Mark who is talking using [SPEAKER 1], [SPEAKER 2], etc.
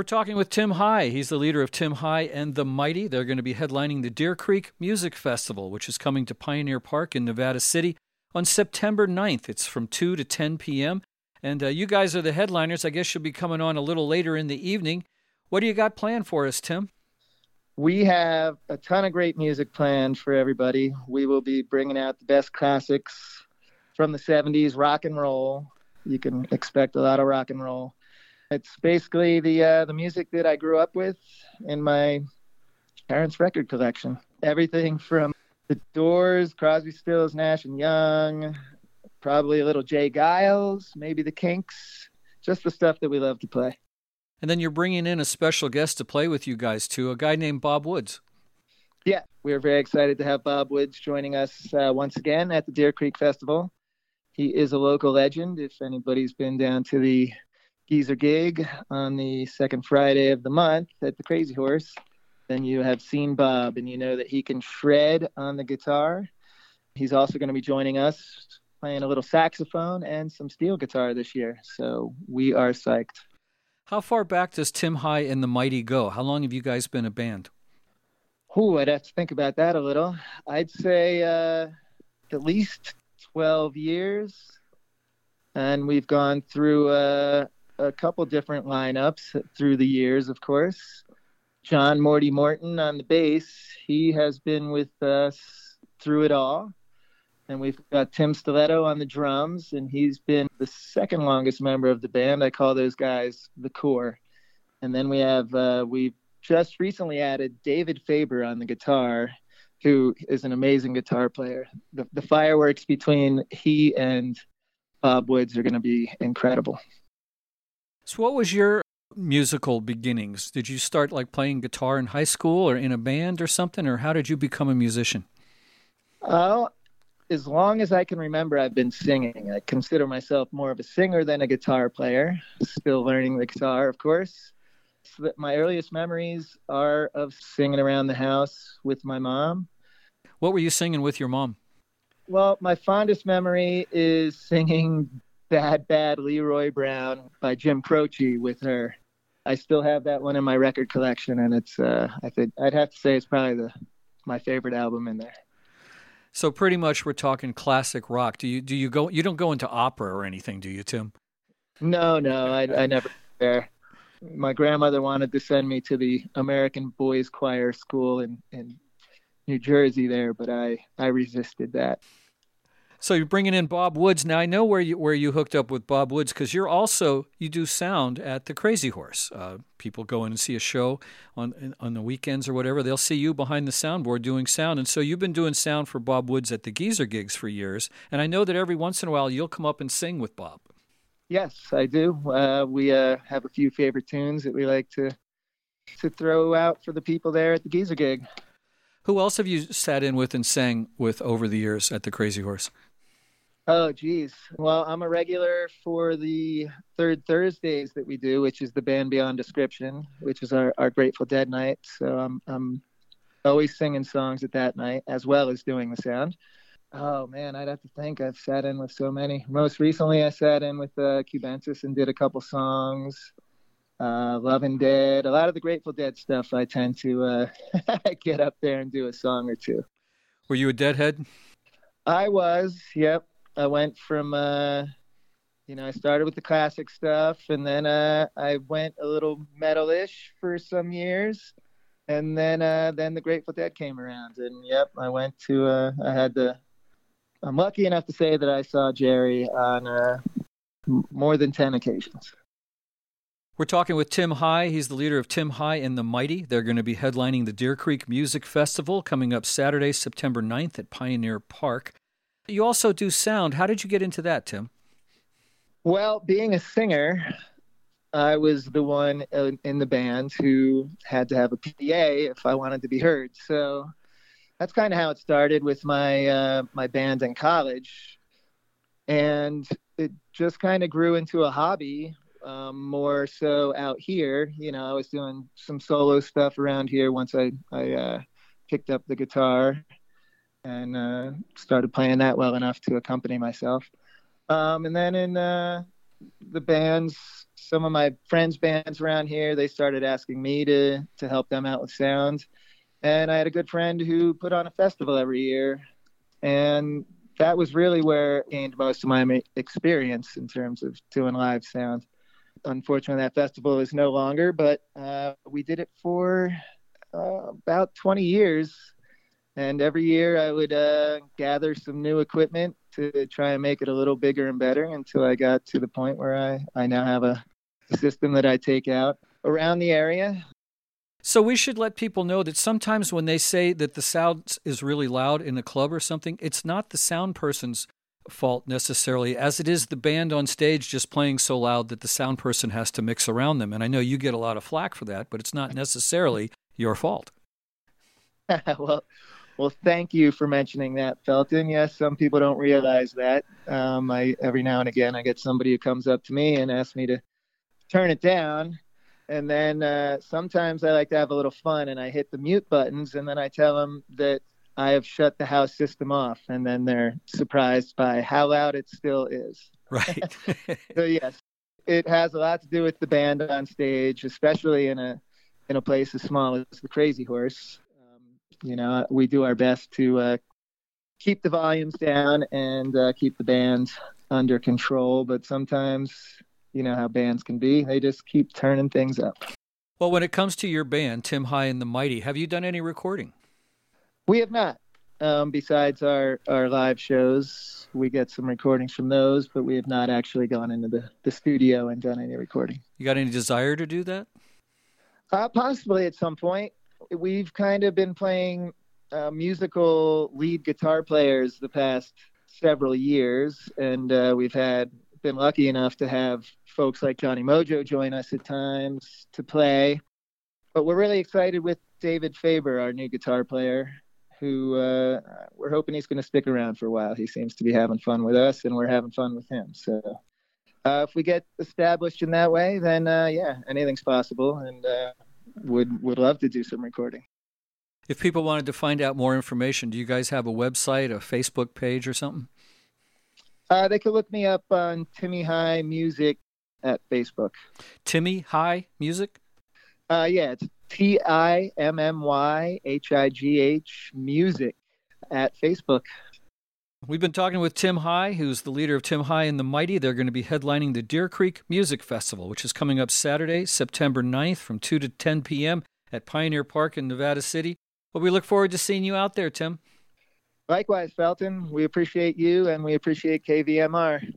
[SPEAKER 1] We're talking with Tim High. He's the leader of Tim High and the Mighty. They're going to be headlining the Deer Creek Music Festival, which is coming to Pioneer Park in Nevada City on September 9th. It's from 2 to 10 p.m. And uh, you guys are the headliners. I guess you'll be coming on a little later in the evening. What do you got planned for us, Tim?
[SPEAKER 2] We have a ton of great music planned for everybody. We will be bringing out the best classics from the 70s, rock and roll. You can expect a lot of rock and roll. It's basically the uh, the music that I grew up with in my parents' record collection. Everything from the Doors, Crosby, Stills, Nash and Young, probably a little J. Geils, maybe the Kinks, just the stuff that we love to play.
[SPEAKER 1] And then you're bringing in a special guest to play with you guys too, a guy named Bob Woods.
[SPEAKER 2] Yeah, we're very excited to have Bob Woods joining us uh, once again at the Deer Creek Festival. He is a local legend. If anybody's been down to the Geezer gig on the second Friday of the month at the Crazy Horse, then you have seen Bob and you know that he can shred on the guitar. He's also going to be joining us playing a little saxophone and some steel guitar this year. So we are psyched.
[SPEAKER 1] How far back does Tim High and the Mighty go? How long have you guys been a band?
[SPEAKER 2] Oh, I'd have to think about that a little. I'd say uh, at least 12 years. And we've gone through uh, a couple different lineups through the years, of course. John Morty Morton on the bass, he has been with us through it all. And we've got Tim Stiletto on the drums, and he's been the second longest member of the band. I call those guys the core. And then we have, uh, we've just recently added David Faber on the guitar, who is an amazing guitar player. The, the fireworks between he and Bob Woods are going to be incredible.
[SPEAKER 1] So, what was your musical beginnings? Did you start like playing guitar in high school or in a band or something, or how did you become a musician?
[SPEAKER 2] Oh, as long as I can remember, I've been singing. I consider myself more of a singer than a guitar player. Still learning the guitar, of course. So my earliest memories are of singing around the house with my mom.
[SPEAKER 1] What were you singing with your mom?
[SPEAKER 2] Well, my fondest memory is singing Bad Bad Leroy Brown by Jim Croce with her. I still have that one in my record collection, and it's uh, I think I'd have to say it's probably the my favorite album in there.
[SPEAKER 1] So pretty much we're talking classic rock. Do you do you go you don't go into opera or anything, do you, Tim?
[SPEAKER 2] No, no, I I never there. My grandmother wanted to send me to the American Boys Choir School in in New Jersey there, but I I resisted that.
[SPEAKER 1] So you're bringing in Bob Woods. Now I know where you where you hooked up with Bob Woods because you're also you do sound at the Crazy Horse. Uh, people go in and see a show on on the weekends or whatever. They'll see you behind the soundboard doing sound, and so you've been doing sound for Bob Woods at the Geezer gigs for years. And I know that every once in a while you'll come up and sing with Bob.
[SPEAKER 2] Yes, I do. Uh, we uh, have a few favorite tunes that we like to to throw out for the people there at the Geezer gig.
[SPEAKER 1] Who else have you sat in with and sang with over the years at the Crazy Horse?
[SPEAKER 2] Oh, geez. Well, I'm a regular for the third Thursdays that we do, which is the Band Beyond Description, which is our, our Grateful Dead night. So I'm, I'm always singing songs at that night as well as doing the sound. Oh, man, I'd have to think. I've sat in with so many. Most recently, I sat in with uh, Cubensis and did a couple songs. Uh, Love and Dead, a lot of the Grateful Dead stuff. I tend to uh, get up there and do a song or two.
[SPEAKER 1] Were you a Deadhead?
[SPEAKER 2] I was. Yep. I went from uh, you know I started with the classic stuff, and then uh, I went a little metalish for some years, and then uh, then the Grateful Dead came around, and yep, I went to uh, I had the I'm lucky enough to say that I saw Jerry on uh, more than ten occasions.
[SPEAKER 1] We're talking with Tim High. He's the leader of Tim High and the Mighty. They're going to be headlining the Deer Creek Music Festival coming up Saturday, September 9th at Pioneer Park. You also do sound. How did you get into that, Tim?
[SPEAKER 2] Well, being a singer, I was the one in the band who had to have a PA if I wanted to be heard. So that's kind of how it started with my uh, my band in college, and it just kind of grew into a hobby. Um, more so out here, you know, I was doing some solo stuff around here once I I uh, picked up the guitar and uh, started playing that well enough to accompany myself. Um, and then in uh, the bands some of my friends' bands around here, they started asking me to to help them out with sound. And I had a good friend who put on a festival every year, and that was really where I gained most of my experience in terms of doing live sound. Unfortunately, that festival is no longer, but uh, we did it for uh, about 20 years. And every year I would uh, gather some new equipment to try and make it a little bigger and better until I got to the point where I, I now have a, a system that I take out around the area.
[SPEAKER 1] So we should let people know that sometimes when they say that the sound is really loud in a club or something, it's not the sound person's fault necessarily, as it is the band on stage just playing so loud that the sound person has to mix around them. And I know you get a lot of flack for that, but it's not necessarily your fault.
[SPEAKER 2] well, well, thank you for mentioning that, Felton. Yes, some people don't realize that. Um, I every now and again I get somebody who comes up to me and asks me to turn it down, and then uh, sometimes I like to have a little fun and I hit the mute buttons, and then I tell them that I have shut the house system off, and then they're surprised by how loud it still is.
[SPEAKER 1] Right.
[SPEAKER 2] so yes, it has a lot to do with the band on stage, especially in a in a place as small as the Crazy Horse you know, we do our best to uh, keep the volumes down and uh, keep the band under control. But sometimes, you know how bands can be, they just keep turning things up.
[SPEAKER 1] Well, when it comes to your band, Tim High and the Mighty, have you done any recording?
[SPEAKER 2] We have not. Um, besides our, our live shows, we get some recordings from those, but we have not actually gone into the, the studio and done any recording.
[SPEAKER 1] You got any desire to do that?
[SPEAKER 2] Uh, possibly at some point we've kind of been playing uh, musical lead guitar players the past several years, and uh, we've had been lucky enough to have folks like Johnny Mojo join us at times to play. But we're really excited with David Faber, our new guitar player, who uh, we're hoping he's going to stick around for a while. He seems to be having fun with us, and we're having fun with him. So uh, if we get established in that way, then uh, yeah, anything's possible. And uh, would would love to do some recording.
[SPEAKER 1] If people wanted to find out more information, do you guys have a website, a Facebook page, or something?
[SPEAKER 2] Uh, they could look me up on Timmy High Music at Facebook.
[SPEAKER 1] Timmy High Music.
[SPEAKER 2] Uh, yeah, it's T I M M Y H I G H Music at Facebook.
[SPEAKER 1] We've been talking with Tim High, who's the leader of Tim High and the Mighty. They're going to be headlining the Deer Creek Music Festival, which is coming up Saturday, September 9th from 2 to 10 p.m. at Pioneer Park in Nevada City. Well, we look forward to seeing you out there, Tim.
[SPEAKER 2] Likewise, Felton. We appreciate you and we appreciate KVMR.